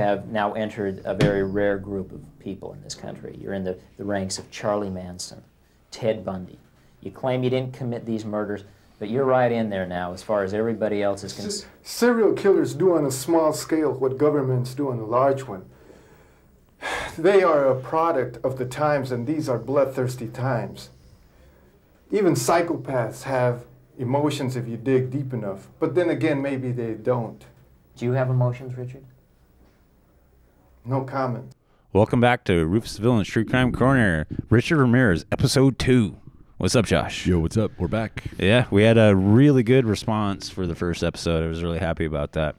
was dope. You have now entered a very rare group of people in this country. You're in the, the ranks of Charlie Manson, Ted Bundy. You claim you didn't commit these murders, but you're right in there now as far as everybody else is concerned. Serial killers do on a small scale what governments do on a large one. They are a product of the times, and these are bloodthirsty times. Even psychopaths have emotions if you dig deep enough, but then again, maybe they don't. Do you have emotions, Richard? No comment. Welcome back to Rufus Villain's True Crime Corner. Richard Ramirez, episode two. What's up, Josh? Yo, what's up? We're back. Yeah, we had a really good response for the first episode. I was really happy about that.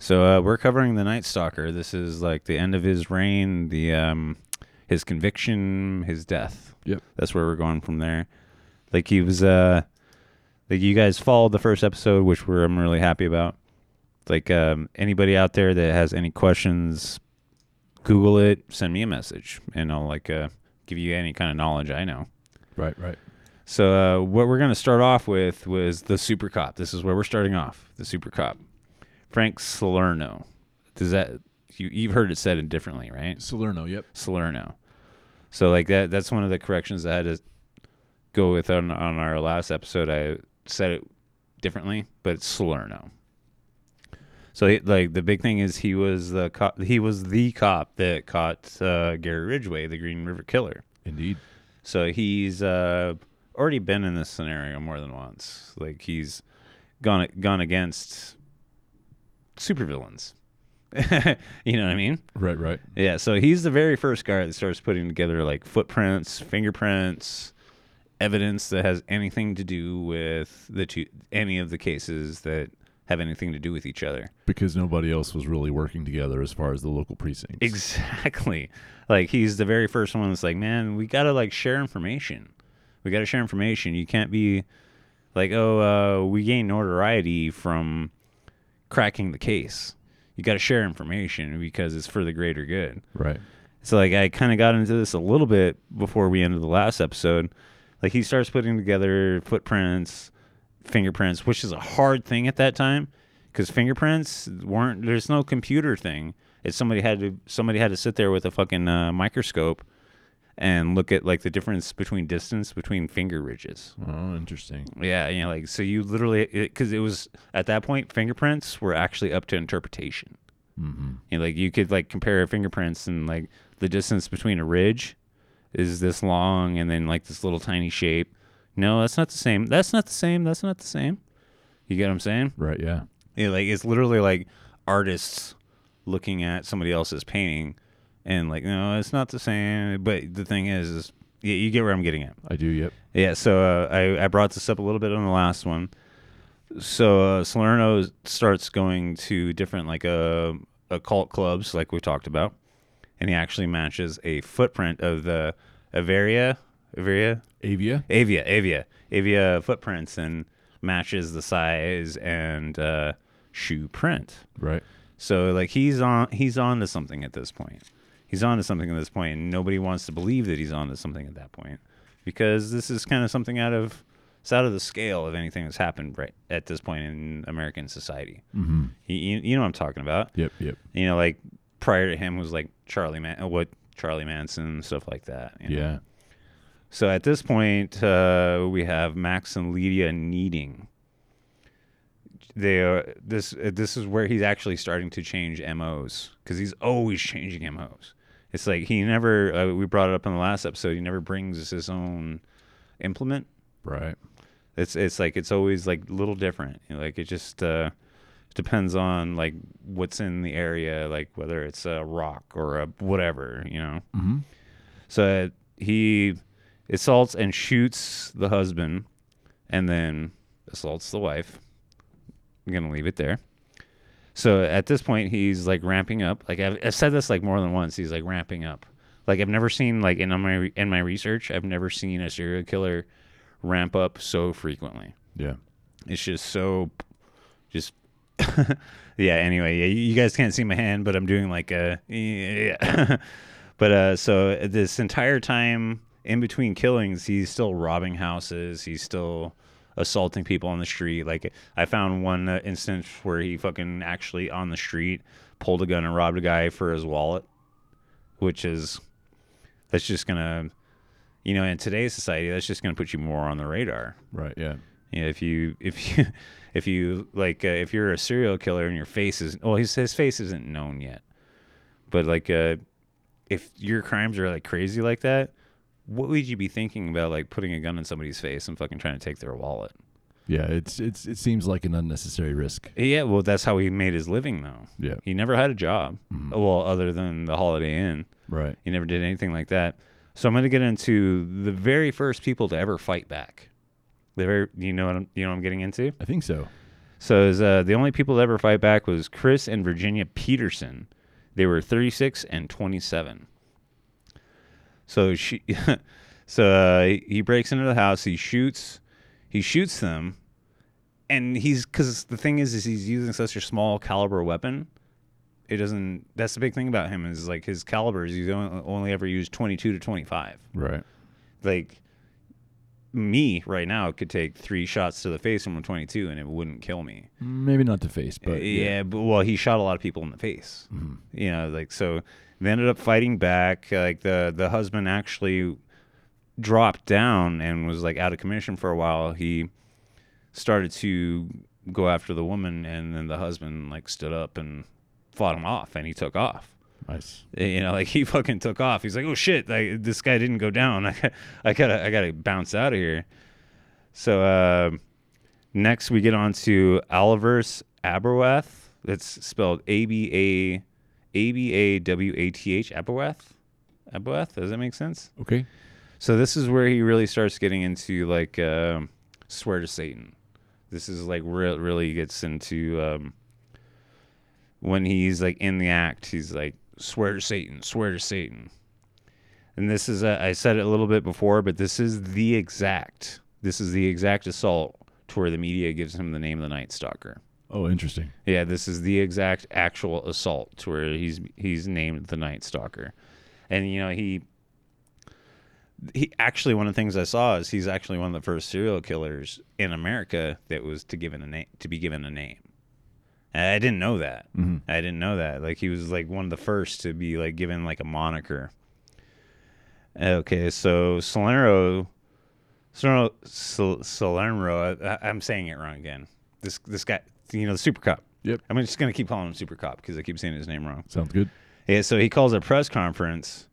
So uh, we're covering the Night Stalker. This is like the end of his reign, the um, his conviction, his death. Yep. That's where we're going from there. Like he was, uh, like you guys followed the first episode, which we're I'm really happy about. Like um, anybody out there that has any questions, Google it, send me a message, and I'll like uh, give you any kind of knowledge I know. Right, right. So uh, what we're going to start off with was the super cop. This is where we're starting off. The super cop, Frank Salerno. Does that you you've heard it said differently, right? Salerno, yep. Salerno. So like that that's one of the corrections I had to go with on on our last episode. I said it differently, but it's Salerno. So he, like the big thing is he was the cop. He was the cop that caught uh, Gary Ridgway, the Green River Killer. Indeed. So he's uh, already been in this scenario more than once. Like he's gone gone against supervillains. you know what I mean? Right, right. Yeah. So he's the very first guy that starts putting together like footprints, fingerprints, evidence that has anything to do with the two, any of the cases that have anything to do with each other. Because nobody else was really working together as far as the local precincts. Exactly. Like he's the very first one that's like, man, we gotta like share information. We gotta share information. You can't be like, oh, uh, we gain notoriety from cracking the case. You gotta share information because it's for the greater good. Right. So like I kind of got into this a little bit before we ended the last episode. Like he starts putting together footprints, fingerprints, which is a hard thing at that time because fingerprints weren't. There's no computer thing. It's somebody had to somebody had to sit there with a fucking uh, microscope and look at like the difference between distance between finger ridges. Oh, interesting. Yeah, you know, like so you literally because it, was at that point fingerprints were actually up to interpretation. Mm-hmm. You know, like you could like compare fingerprints and like the distance between a ridge is this long and then like this little tiny shape. No, that's not the same. That's not the same. That's not the same. You get what I'm saying? Right, yeah. Yeah, like it's literally like artists looking at somebody else's painting and like, no, it's not the same. But the thing is, is yeah, you get where I'm getting at. I do, yep. Yeah, so uh, I, I brought this up a little bit on the last one. So uh, Salerno starts going to different like uh, occult clubs, like we talked about, and he actually matches a footprint of the Averia, Averia, Avia? Avia, Avia, Avia footprints, and matches the size and uh, shoe print. Right. So like he's on he's on to something at this point. He's on to something at this point, and nobody wants to believe that he's on to something at that point because this is kind of something out of it's out of the scale of anything that's happened right at this point in American society. Mm-hmm. You, you, you know what I'm talking about? Yep, yep. You know, like prior to him was like Charlie Man, what Charlie Manson stuff like that. you know? Yeah. So at this point, uh, we have Max and Lydia Kneiding. They are this. uh, This is where he's actually starting to change MOs because he's always changing MOs. It's like he never. Uh, we brought it up in the last episode. He never brings his own implement. Right. It's it's like it's always like a little different. You know, like it just uh, depends on like what's in the area, like whether it's a rock or a whatever. You know. Mm-hmm. So uh, he assaults and shoots the husband, and then assaults the wife. I'm gonna leave it there. So at this point, he's like ramping up. Like I've, I've said this like more than once. He's like ramping up. Like I've never seen like in my in my research, I've never seen a serial killer ramp up so frequently. Yeah. It's just so, just yeah. Anyway, yeah, you, you guys can't see my hand, but I'm doing like a yeah. but uh, so this entire time in between killings, he's still robbing houses. He's still assaulting people on the street. Like I found one uh, instance where he fucking actually on the street pulled a gun and robbed a guy for his wallet, which is that's just gonna, you know, in today's society, that's just gonna put you more on the radar. Right. Yeah. Know, if you if you if you like uh, if you're a serial killer and your face is well his his face isn't known yet, but like uh, if your crimes are like crazy like that, what would you be thinking about like putting a gun in somebody's face and fucking trying to take their wallet? Yeah. It's it's it seems like an unnecessary risk. Yeah, well that's how he made his living though. Yeah. He never had a job, well other than the Holiday Inn. Right. He never did anything like that. So I'm going to get into the very first people to ever fight back. The very, you know what I'm, you know what I'm getting into. I think so. So was, uh, the only people to ever fight back was Chris and Virginia Peterson. They were 36 and 27. So she, so uh, he breaks into the house. He shoots, he shoots them, and he's because the thing is, is he's using such a small caliber weapon. It doesn't. That's the big thing about him is like his calibers. He's only, only ever used 22 to 25 Right. like me right now could take three shots to the face from a 22 and it wouldn't kill me. Maybe not the face, but yeah, but well, he shot a lot of people in the face. You know, like so they ended up fighting back. Like the the husband actually dropped down and was like out of commission for a while. He started to go after the woman, and then the husband like stood up and fought him off, and he took off. Nice. You know, like he fucking took off. He's like, "Oh shit! Like this guy didn't go down. I, got- I gotta, I gotta bounce out of here." So uh, next we get on to Alivers Aberwath. That's spelled A B A A B A W A T H Aberwath. Aberwath. Does that make sense? Okay. So this is where he really starts getting into like um swear to Satan. This is like re- really gets into um, when he's like in the act. He's like swear to Satan, swear to Satan. And this is a, I said it a little bit before, but this is the exact. This is the exact assault to where the media gives him the name of the Night Stalker. Oh, interesting. Yeah, this is the exact actual assault to where he's he's named the Night Stalker, and you know he he actually one of the things I saw is he's actually one of the first serial killers in America that was to given a name to be given a name. And I didn't know that. Mm-hmm. I didn't know that. Like he was like one of the first to be like given like a moniker. Okay, so Salerno, Salerno, Sal- Salerno. I, I'm saying it wrong again. This this guy, you know, the Super Cop. Yep. I'm just gonna keep calling him Super Cop because I keep saying his name wrong. Sounds good. Yeah, so he calls a press conference,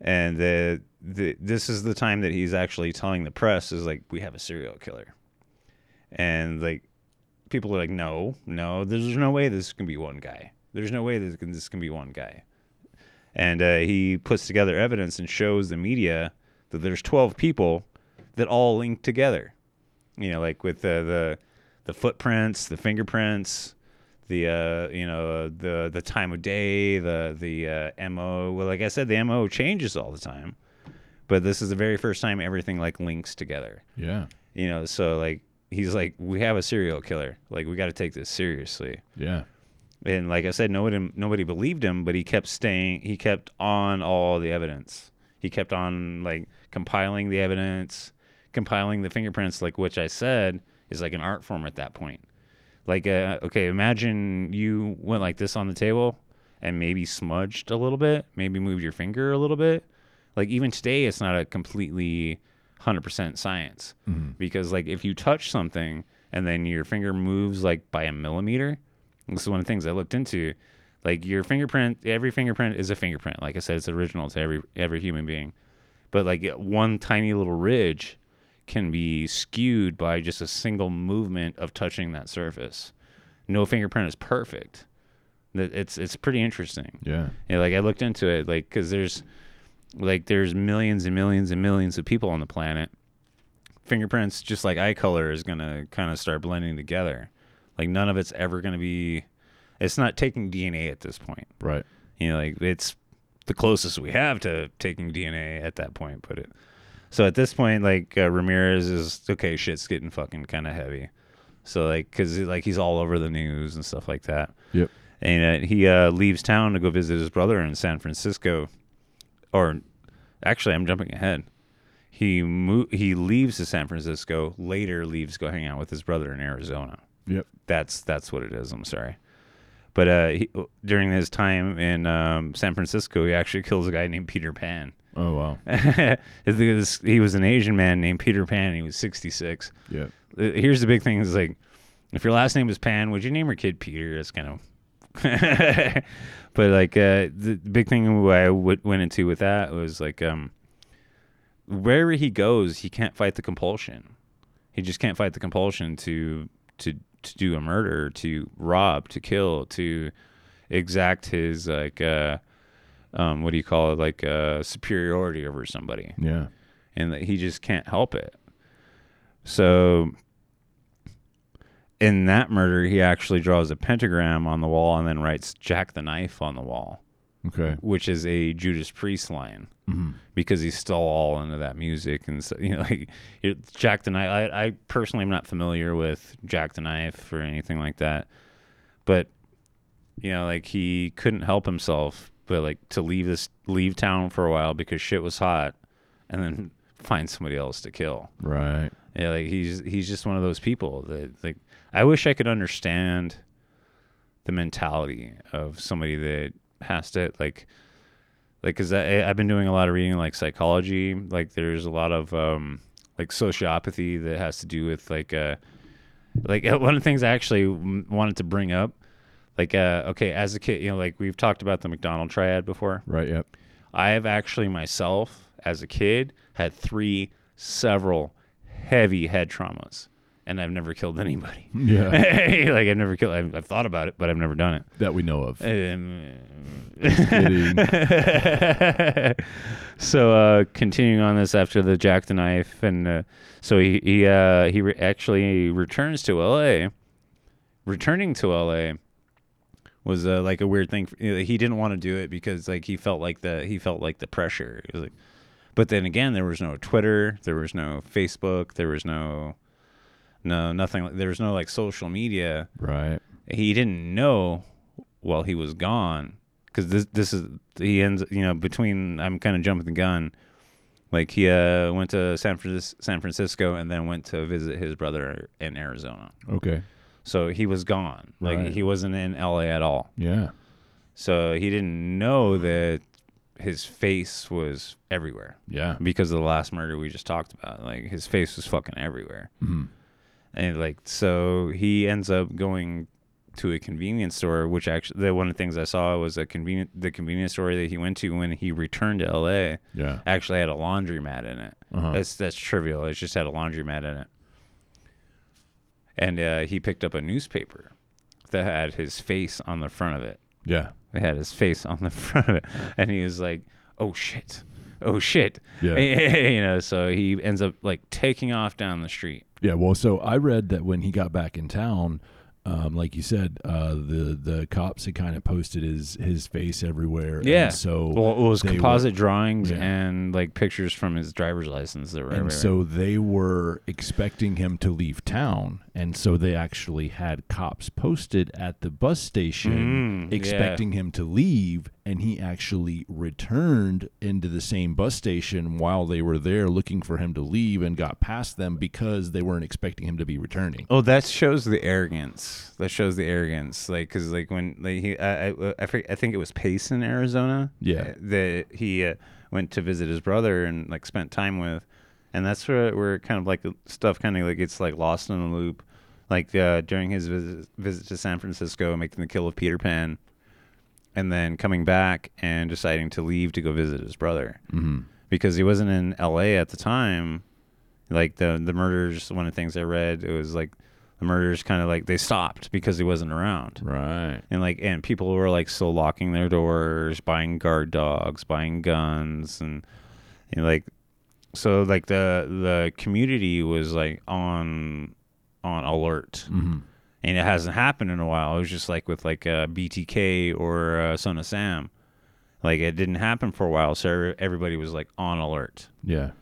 and the, the this is the time that he's actually telling the press is like we have a serial killer, and like people are like no, no, there's no way this can be one guy. There's no way this can this can be one guy, and uh, he puts together evidence and shows the media that there's 12 people that all link together. You know, like with the the, the footprints, the fingerprints, the uh, you know the the time of day, the the uh, mo. Well, like I said, the mo changes all the time, but this is the very first time everything like links together. Yeah. You know, so like he's like, we have a serial killer. Like we got to take this seriously. Yeah. And like I said, nobody nobody believed him, but he kept staying. He kept on all the evidence. He kept on like compiling the evidence, compiling the fingerprints, like which I said is like an art form at that point. Like, uh, okay, imagine you went like this on the table and maybe smudged a little bit, maybe moved your finger a little bit. Like even today, it's not a completely hundred percent science because like if you touch something and then your finger moves like by a millimeter, this is one of the things I looked into. Like your fingerprint, every fingerprint is a fingerprint. Like I said, it's original to every every human being. But like one tiny little ridge can be skewed by just a single movement of touching that surface. No fingerprint is perfect. That it's it's pretty interesting. Yeah. Yeah, like I looked into it, like because there's like there's millions and millions and millions of people on the planet. Fingerprints, just like eye color, is gonna kind of start blending together. Like none of it's ever gonna be. It's not taking DNA at this point. Right. You know, like it's the closest we have to taking DNA at that point. But it. So at this point, like uh, Ramirez is okay. Shit's getting fucking kind of heavy. So like, cause like he's all over the news and stuff like that Yep. and uh, he uh, leaves town to go visit his brother in San Francisco. Or, actually, I'm jumping ahead. he mo- he leaves to San Francisco. Later, leaves to go hang out with his brother in Arizona. Yep. That's that's what it is. I'm sorry, but uh, he, during his time in um, San Francisco, he actually kills a guy named Peter Pan. Oh wow. He was an Asian man named Peter Pan. He was 66. Yeah. Here's the big thing: is like, if your last name is Pan, would you name your kid Peter? That's kind of. but like uh, the big thing I w- went into with that was like, um, wherever he goes, he can't fight the compulsion. He just can't fight the compulsion to to to do a murder, to rob, to kill, to exact his like uh, um, what do you call it, like uh, superiority over somebody Yeah. and that he just can't help it. So in that murder, he actually draws a pentagram on the wall and then writes Jack the Knife on the wall, Okay. which is a Judas Priest line Mhm. because he's still all into that music and so you know like Jack the Knife. I, I personally am not familiar with Jack the Knife or anything like that, but you know like he couldn't help himself but like to leave this leave town for a while because shit was hot, and then find somebody else to kill. Right. Yeah, like he's he's just one of those people that like I wish I could understand the mentality of somebody that has to like like because I've been doing a lot of reading like psychology. Like there's a lot of um like sociopathy that has to do with like uh like one of the things I actually wanted to bring up. Like uh okay, as a kid, you know, like we've talked about the McDonald triad before. Right. Yep. I have actually myself, as a kid, had three several heavy head traumas, and I've never killed anybody. Yeah. like I've never killed. I've, I've thought about it, but I've never done it. that we know of. Um, kidding. so uh, continuing on this after the Jack the Knife, and uh, so he he uh, he re- actually returns to L.A. Returning to L.A. was uh, like a weird thing. For, you know, he didn't want to do it because like he felt like the he felt like the pressure. It was like, but then again, there was no Twitter, there was no Facebook, there was no no nothing. There was no like social media Right. he didn't know while he was gone because this this is he ends you know between I'm kind of jumping the gun like he uh, went to San Francisco, San Francisco and then went to visit his brother in Arizona Okay. So he was gone like Right. he wasn't in LA at all Yeah. so he didn't know that his face was everywhere Yeah. because of the last murder we just talked about like his face was fucking everywhere Mhm. and like so he ends up going to a convenience store which actually the one of the things i saw was a convenient the convenience store that he went to when he returned to la Yeah. actually had a laundromat in it Uh-huh. that's that's trivial it just had a laundromat in it and uh, he picked up a newspaper that had his face on the front of it Yeah. it had his face on the front of it and he was like oh shit oh shit Yeah. you know so he ends up like taking off down the street Yeah, well, so I read that when he got back in town, um, like you said, uh, the the cops had kind of posted his his face everywhere. and Yeah. so Well, it was they were- composite drawings Yeah. and like pictures from his driver's license that were and everywhere. so they were expecting him to leave town, and so they actually had cops posted at the bus station Mm, yeah. expecting him to leave, and he actually returned into the same bus station while they were there looking for him to leave, and got past them because they weren't expecting him to be returning. Oh, that shows the arrogance. That shows the arrogance. Like, cause like when like he, I, I, I, forget- I think it was Payson, Arizona. Yeah. that he uh, went to visit his brother and like spent time with, and that's where where kind of like stuff kind of like gets like lost in the loop. Like uh, during his visit, visit to San Francisco, making the kill of Peter Pan, and then coming back and deciding to leave to go visit his brother. Mm-hmm. because he wasn't in LA at the time. Like the the murders, one of the things I read, it was like the murders kind of like they stopped because he wasn't around. Right. And like and people were like still locking their doors, buying guard dogs, buying guns and know, like so like the the community was like on on alert. Mm-hmm. And it hasn't happened in a while. It was just like with like uh, BTK or uh, Son of Sam. Like it didn't happen for a while, so everybody was like on alert. Yeah.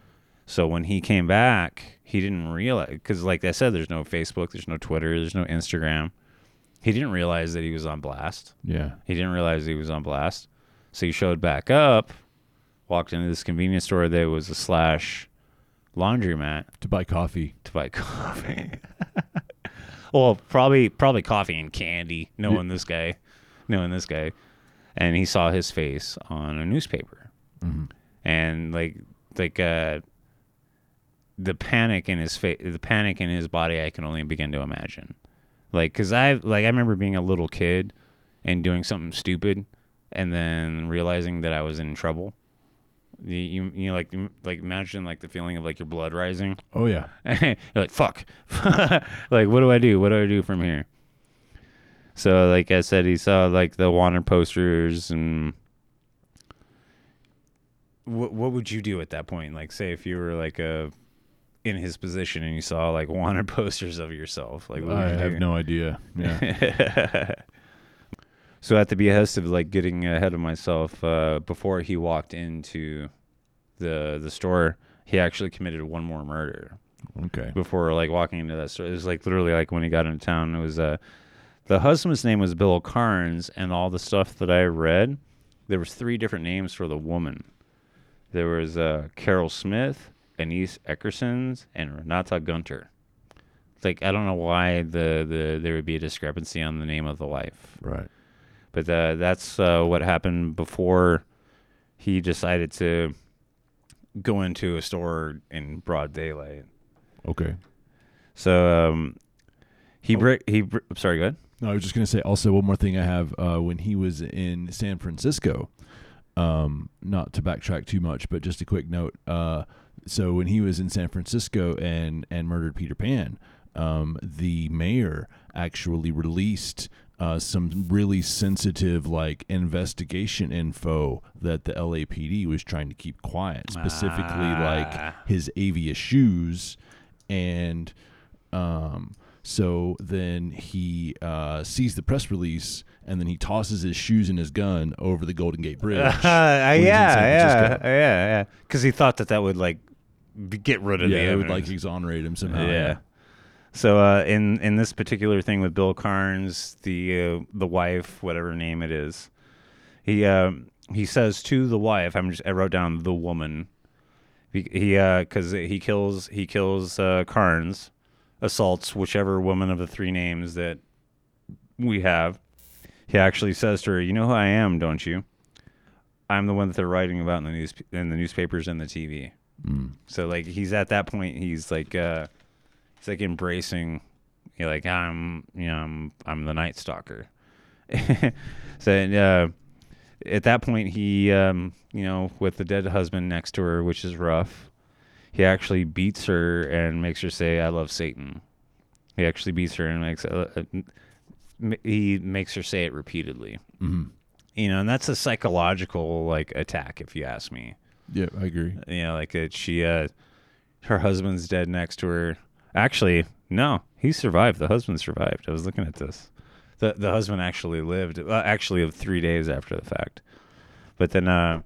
So when he came back, he didn't realize because, like I said, there's no Facebook, there's no Twitter, there's no Instagram. He didn't realize that he was on blast. Yeah. He didn't realize he was on blast. So he showed back up, walked into this convenience store that was a slash laundromat To buy coffee. to buy coffee. well, probably probably coffee and candy. Knowing this guy, knowing this guy, and he saw his face on a newspaper, and like like uh, the panic in his face, the panic in his body, I can only begin to imagine. Like, cause I like I remember being a little kid and doing something stupid, and then realizing that I was in trouble. You you, you know, like like imagine like the feeling of like your blood rising. Oh yeah. You're like, fuck. like, what do I do? What do I do from here? So, like I said, he saw like the wanted posters and. What What would you do at that point? Like, say if you were like a in his position and you saw like wanted posters of yourself, like what would I you have do? no idea. Yeah. So at the behest of like getting ahead of myself, uh, before he walked into the the store, he actually committed one more murder okay. before like walking into that store. It was like literally like when he got into town. It was uh, the husband's name was Bill Carns, and all the stuff that I read, there was three different names for the woman. There was uh, Carol Smith, Anise Eckersons, and Renata Gunter. Like I don't know why the, the there would be a discrepancy on the name of the wife, Right. But uh, that's uh, what happened before he decided to go into a store in broad daylight. Okay. So um, he break he. Br- sorry, go ahead. No, I was just gonna say also one more thing I have uh, when he was in San Francisco. Um, not to backtrack too much, but just a quick note. Uh, so when he was in San Francisco and and murdered Peter Pan, um, the mayor actually released uh, some really sensitive like investigation info that the LAPD was trying to keep quiet, specifically Ah. like his Avia shoes and um, so then he uh, sees the press release and then he tosses his shoes and his gun over the Golden Gate Bridge. Uh, he's yeah, yeah, yeah. Because he thought that that would like get rid of yeah, the it would like exonerate him somehow. yeah. So uh, in in this particular thing with Bill Carns, the uh, the wife, whatever name it is, he uh, he says to the wife, I'm just I wrote down the woman. He he because he kills he kills uh, Carns, assaults whichever woman of the three names that we have. He actually says to her, "You know who I am, don't you? I'm the one that they're writing about in the news in the newspapers and the TV." Mm. So like he's at that point, he's like uh, he's like embracing, you know, like I'm you know I'm I'm the Night Stalker. so uh, at that point, he um, you know with the dead husband next to her, which is rough. He actually beats her and makes her say, "I love Satan." He actually beats her and makes uh, uh, he makes her say it repeatedly. hmm You know, and that's a psychological like attack, if you ask me Yeah, I agree. you know, like that she, uh, her husband's dead next to her. Actually, no, he survived. The husband survived. I was looking at this. The the husband actually lived. Well, actually, of three days after the fact. But then, uh,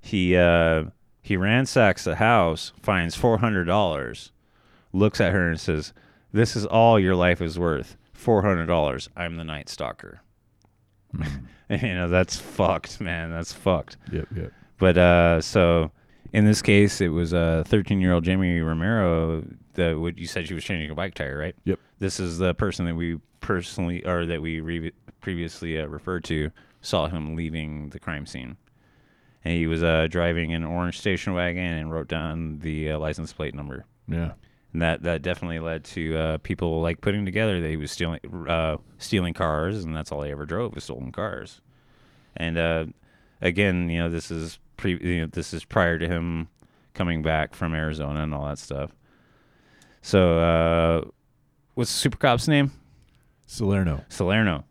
he uh, he ransacks the house, finds four hundred dollars, looks at her and says, "This is all your life is worth. Four hundred dollars. I'm the Night Stalker." you know, that's fucked, man. That's fucked. Yep, yep. But uh, so in this case, it was a 13 year old Jamie Romero. That what you said she was changing a bike tire, right? Yep. This is the person that we personally, or that we re- previously uh, referred to, saw him leaving the crime scene, and he was uh, driving an orange station wagon and wrote down the uh, license plate number. Yeah. And that, that definitely led to uh, people like putting together that he was stealing uh, stealing cars, and that's all he ever drove was stolen cars. And uh, again, you know, this is pre you know, this is prior to him coming back from Arizona and all that stuff. So, uh, what's the super cop's name? Salerno. Salerno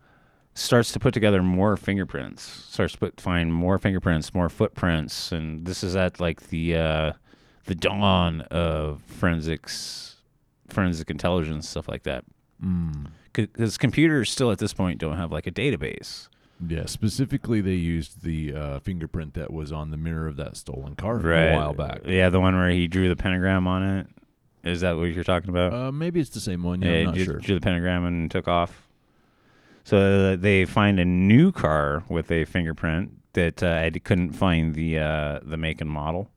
starts to put together more fingerprints. Starts to put, find more fingerprints, more footprints, and this is at like the uh, the dawn of forensics, forensic intelligence, stuff like that. Mm. Because computers still at this point don't have like a database. Yeah, specifically they used the uh, fingerprint that was on the mirror of that stolen car a while back. Yeah, the one where he drew the pentagram on it. Is that what you're talking about? Uh, maybe it's the same one. Yeah, yeah, I'm not drew, sure. drew the pentagram and took off. So uh, they find a new car with a fingerprint that uh, I couldn't find the uh, the make and model,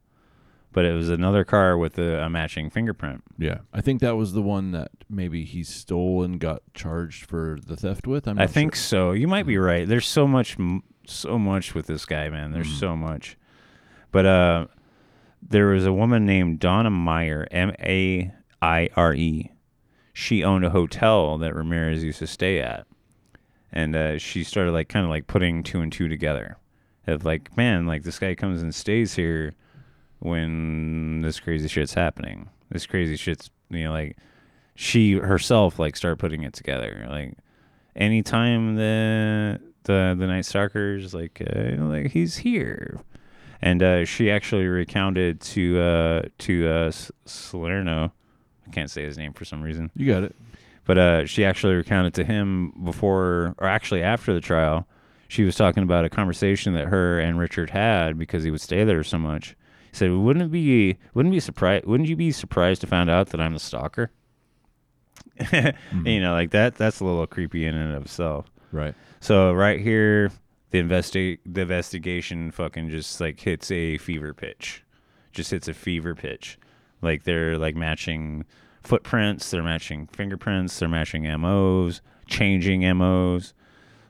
but it was another car with a, a matching fingerprint. Yeah, I think that was the one that maybe he stole and got charged for the theft with. I not think so. You might be right. There's so much, so much with this guy, man. There's Mhm. so much. But uh, there was a woman named Donna Meyer, M A I R E. She owned a hotel that Ramirez used to stay at, and uh, she started like kind of like putting two and two together. Of like, man, like this guy comes and stays here when this crazy shit's happening. This crazy shit's, you know, like she herself like started putting it together. Like anytime the the the night stalkers like uh, like he's here and uh, she actually recounted to uh to uh salerno. I can't say his name for some reason. You got it. but uh she actually recounted to him before or actually after the trial she was talking about a conversation that her and richard had because he would stay there so much. He said wouldn't it be wouldn't be surprised wouldn't you be surprised to find out that i'm the stalker? You know like that that's a little creepy in and of itself. Right. so right here, the investi- the investigation fucking just like hits a fever pitch, just hits a fever pitch. Like they're like matching footprints, they're matching fingerprints, they're matching MOs, changing MOs.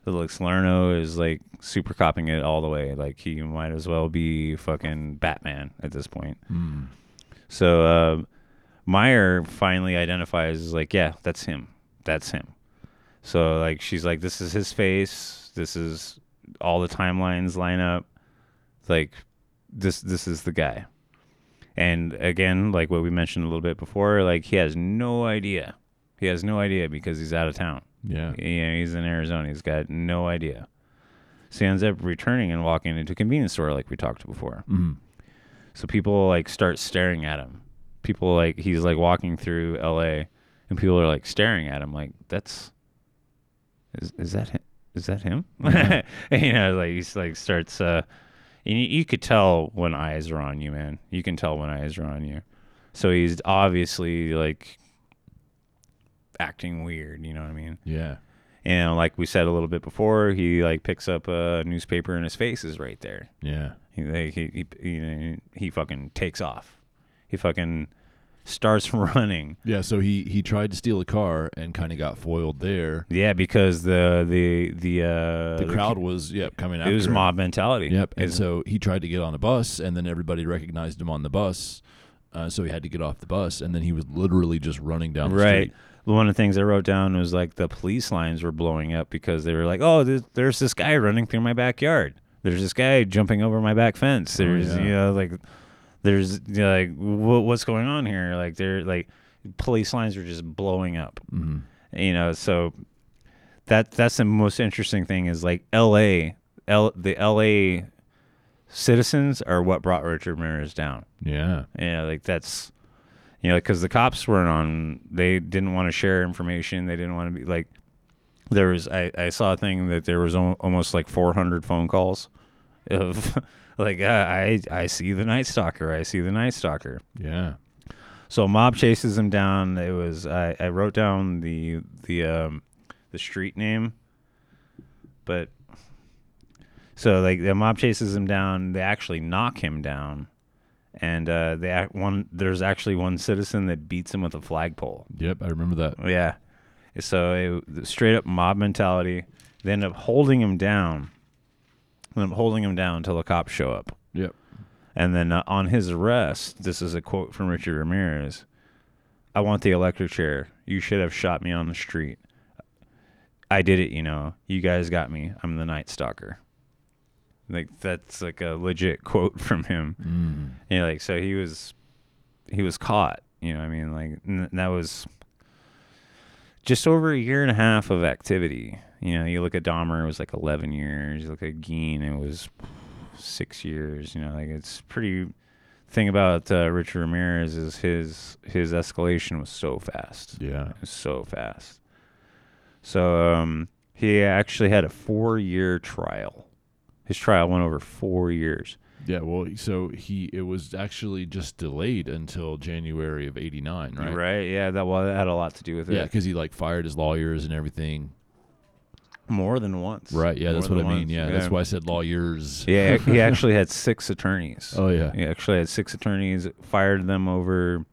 It looks Lerno is like super copying it all the way. Like he might as well be fucking Batman at this point. Mm. So uh, Meyer finally identifies like, yeah, that's him. That's him. So like she's like, this is his face. This is all the timelines line up. Like this this is the guy. And again, like what we mentioned a little bit before, like he has no idea. He has no idea because he's out of town. Yeah. You know, he's in Arizona. He's got no idea. So he ends up returning and walking into a convenience store like we talked before. Mm. So people like start staring at him. People like he's like walking through L.A. and people are like staring at him like that's is is that him? Is that him? you know, like he's like starts. uh and you, you could tell when eyes are on you, man. You can tell when eyes are on you. So he's obviously like acting weird. You know what I mean? Yeah. And like we said a little bit before, he like picks up a newspaper and his face is right there. Yeah. He like, he he, know, he fucking takes off. He fucking starts running. Yeah. So he he tried to steal a car and kind of got foiled there. Yeah, because the the the uh The crowd was yep coming out. it was mob mentality. Yep. And so he tried to get on a bus, and then everybody recognized him on the bus. Uh, so he had to get off the bus, and then he was literally just running down the right. street. One of the things I wrote down was like the police lines were blowing up because they were like, "Oh, there's, there's this guy running through my backyard. There's this guy jumping over my back fence. There's Oh, yeah. you know like there's you know, like wh- what's going on here? Like they're like police lines are just blowing up. hmm you know so that that's the most interesting thing is like la L, the la citizens are what brought richard ramirez down Yeah. you know like that's you know because the cops weren't on they didn't want to share information they didn't want to be like there was I, I saw a thing that there was al- almost like 400 phone calls of like uh, i i see the night stalker i see the night stalker Yeah. so a mob chases him down. It was I, I wrote down the the um the street name, but so like the mob chases him down. They actually knock him down, and uh, they act one. There's actually one citizen that beats him with a flagpole. Yep. I remember that. Yeah, so it, straight up mob mentality. They end up holding him down. Up holding him down until the cops show up. Yep. And then uh, on his arrest, this is a quote from Richard Ramirez I want the electric chair. You should have shot me on the street. I did it, you know. You guys got me. I'm the night stalker. Like that's like a legit quote from him. Mm. Yeah, like so he was he was caught, you know, what I mean like that was just over a year and a half of activity. You know, you look at Dahmer, it was like 11 years. You look at Gein, it was six years. You know, like it's pretty. Thing about uh, Richard Ramirez is his his escalation was so fast. Yeah. It was so fast. So um, he actually had a four year trial. His trial went over four years. Yeah. Well, so he it was actually just delayed until January of '89, right? Right? Yeah. That well, that had a lot to do with it. Yeah, because he like fired his lawyers and everything. More than once. Right. Yeah, that's what I mean. once. Yeah, that's why I said lawyers. Yeah, he actually had six attorneys. Oh yeah. He actually had six attorneys, fired them over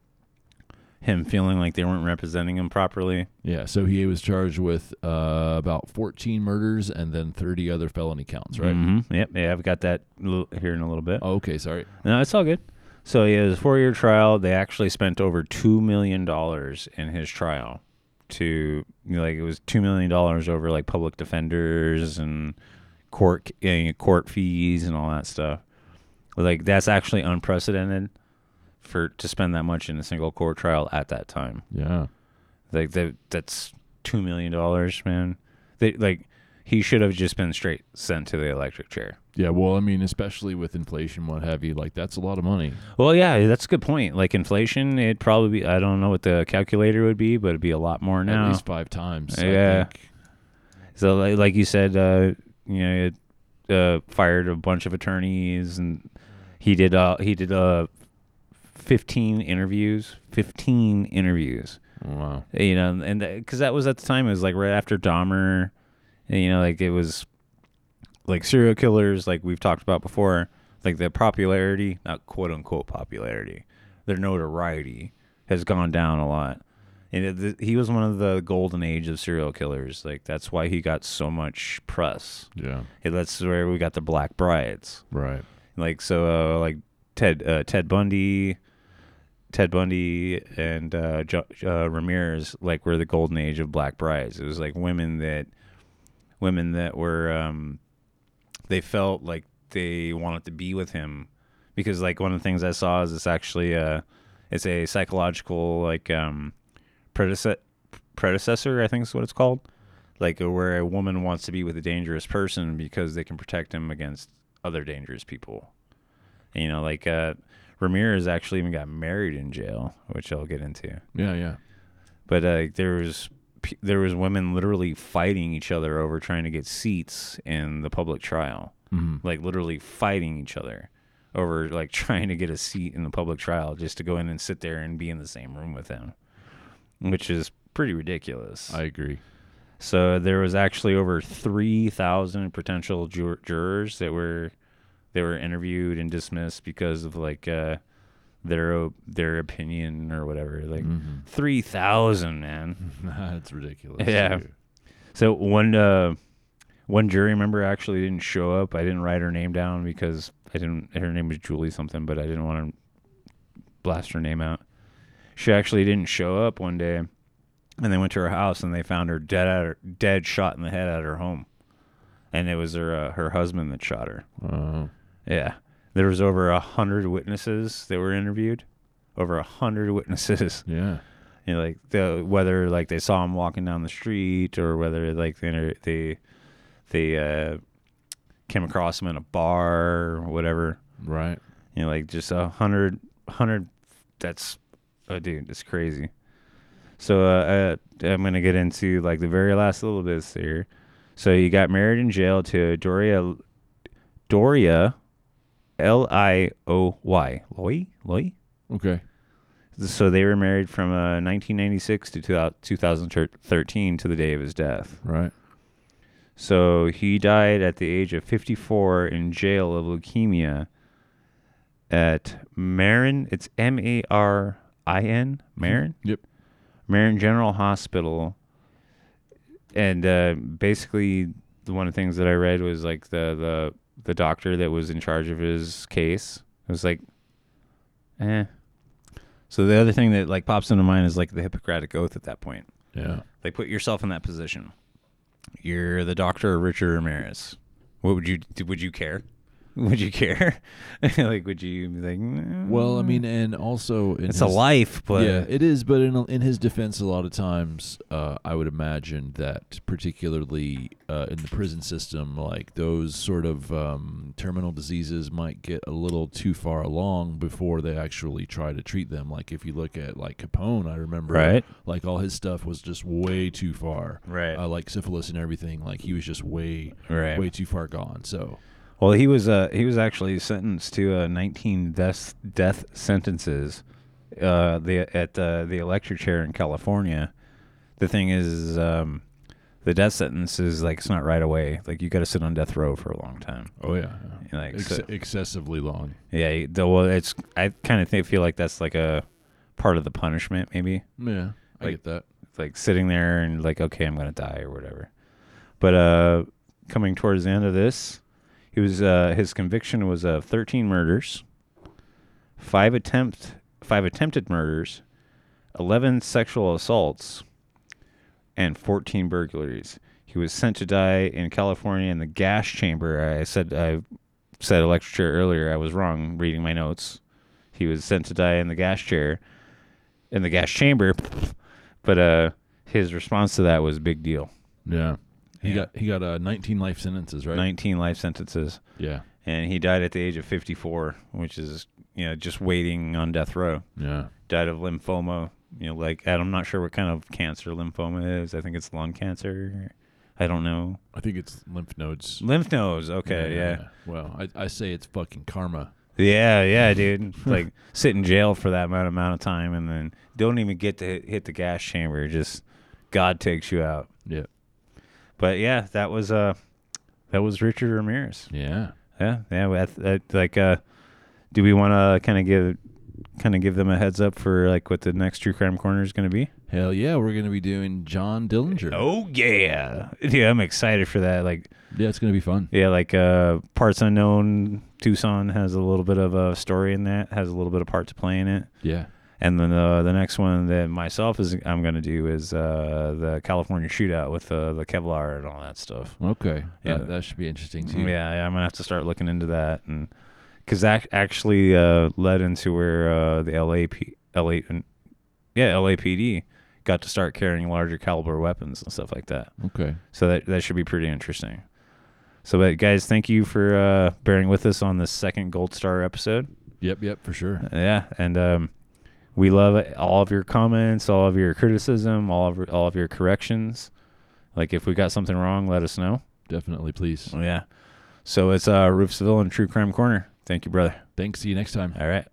him feeling like they weren't representing him properly. Yeah. So he was charged with uh, about 14 murders and then 30 other felony counts. Right. Mhm. Yep. Yeah, I've got that here in a little bit. Oh, okay. Sorry. No, it's all good. So he has a four year trial. They actually spent over two million dollars in his trial to you know, like it was two million dollars over like public defenders and court uh, court fees and all that stuff. Like that's actually unprecedented for to spend that much in a single court trial at that time. Yeah. Like that that's two million dollars, man. They like he should have just been straight sent to the electric chair. Yeah. Well, I mean, especially with inflation, what have you, like that's a lot of money. Well, yeah, that's a good point. Like inflation, it'd probably be, I don't know what the calculator would be, but it'd be a lot more now. At least five times. I Yeah. think. So, like, like you said, uh, you know, it uh, fired a bunch of attorneys, and he did, uh, he did, uh, fifteen interviews, fifteen interviews. Wow. You know, and because that was at the time, it was like right after Dahmer, and, you know, like it was like serial killers, like we've talked about before, like the popularity, not quote unquote popularity, their notoriety has gone down a lot. And it, th- he was one of the golden age of serial killers. Like that's why he got so much press. Yeah. And That's where we got the Black Brides. Right. Like so, uh, like Ted uh, Ted Bundy, Ted Bundy and uh, jo- uh, Ramirez like were the golden age of Black Brides. It was like women that women that were um, they felt like they wanted to be with him because like one of the things I saw is it's actually a it's a psychological like um predecessor predecessor I think is what it's called like uh, where a woman wants to be with a dangerous person because they can protect him against other dangerous people. And, you know, like uh, Ramirez actually even got married in jail, which I'll get into. Yeah. Yeah. But uh, there was there was women literally fighting each other over trying to get seats in the public trial, Mhm. like literally fighting each other over like trying to get a seat in the public trial just to go in and sit there and be in the same room with him, which is pretty ridiculous. I agree. So there was actually over three thousand potential jur- jurors that were they were interviewed and dismissed because of like uh, their their opinion or whatever. Like Mhm. three thousand, man. That's ridiculous. Yeah. too. So one uh, one jury member actually didn't show up. I didn't write her name down because I didn't. Her name was Julie something, but I didn't want to blast her name out. She actually didn't show up one day, and they went to her house and they found her dead at her, dead, shot in the head at her home, and it was her uh, her husband that shot her. Uh, Yeah, there was over a hundred witnesses that were interviewed, over a hundred witnesses yeah. you know, like the whether like they saw him walking down the street or whether like they they they uh, came across him in a bar or whatever. Right. You know, like just a hundred hundred. That's oh, dude, it's crazy. So uh, uh, I'm gonna get into like the very last little bits here. So he got married in jail to Doria Doria L I O Y Loy Loy Okay. so they were married from uh, 1996 to 2013 to the day of his death. Right. So he died at the age of 54 in jail of leukemia at Marin. It's M A R I N, Marin? Yep. Marin General Hospital. And uh, basically, one of the things that I read was like the, the, the doctor that was in charge of his case was like, eh. So the other thing that like pops into mind is like the Hippocratic Oath at that point. Yeah. Like put yourself in that position. You're the doctor of Richard Ramirez. What would you? Would you care? Would you care? like, would you be like? "Mm, Well, I mean, and also in it's a life, but yeah, it is. But in in his defense, a lot of times, uh, I would imagine that particularly uh, in the prison system, like those sort of um, terminal diseases might get a little too far along before they actually try to treat them. Like if you look at like Capone, I remember, Right. Like all his stuff was just way too far, Right. Uh, like syphilis and everything. Like he was just way, Right. way too far gone. So Well, he was uh he was actually sentenced to uh, 19 death death sentences uh the at uh, the electric chair in California. The thing is um the death sentence is like it's not right away. Like you got to sit on death row for a long time. Oh yeah, Like, Ex- so- excessively long. Yeah, the, well, it's I kind of think feel like that's like a part of the punishment, maybe. Yeah, I Like- get that. Like sitting there and like, okay, I'm gonna die or whatever. But uh, coming towards the end of this, he was uh, his conviction was of 13 murders, five attempt five attempted murders, 11 sexual assaults, and 14 burglaries. He was sent to die in California in the gas chamber. I said I said electric chair earlier. I was wrong reading my notes. He was sent to die in the gas chair, in the gas chamber. But uh, his response to that was big deal. Yeah, he Yeah. got he got uh, 19 life sentences, right? 19 life sentences, Yeah, and he died at the age of 54, which is you know just waiting on death row. yeah. Died of lymphoma. You know, like I'm not sure what kind of cancer lymphoma is. I think it's lung cancer. I don't know. I think it's lymph nodes. Lymph nodes. Okay, yeah. Well, I, I say it's fucking karma. Yeah, yeah, dude. like sit in jail for that amount amount of time and then don't even get to hit, hit the gas chamber. Just God takes you out. Yeah, But yeah, that was uh that was Richard Ramirez. yeah. Yeah, yeah. I- I- like, uh, do we want to kind of give kind of give them a heads up for like what the next true crime corner is going to be? Hell yeah, we're gonna be doing John Dillinger. Oh yeah, yeah. I'm excited for that. Like, yeah, it's gonna be fun. yeah, like uh, parts unknown. Tucson has a little bit of a story in that. Has a little bit of part to play in it. Yeah, And then uh, the next one that myself is I'm going to do is uh, the California shootout with uh, the Kevlar and all that stuff. okay. Yeah. that, that should be interesting too. Yeah, yeah, I'm gonna have to start looking into that, and because that actually uh, led into where uh, the LAP, LA, yeah, LAPD got to start carrying larger caliber weapons and stuff like that. Okay. So that that should be pretty interesting. So, but guys, thank you for uh, bearing with us on this second Gold Star episode. Yep, yep, for sure. Yeah, and um, we love all of your comments, all of your criticism, all of all of your corrections. Like if we got something wrong, let us know. Definitely, please. Yeah. So it's uh Rufus Seville and True Crime Corner. Thank you, brother. Thanks. See you next time. All right.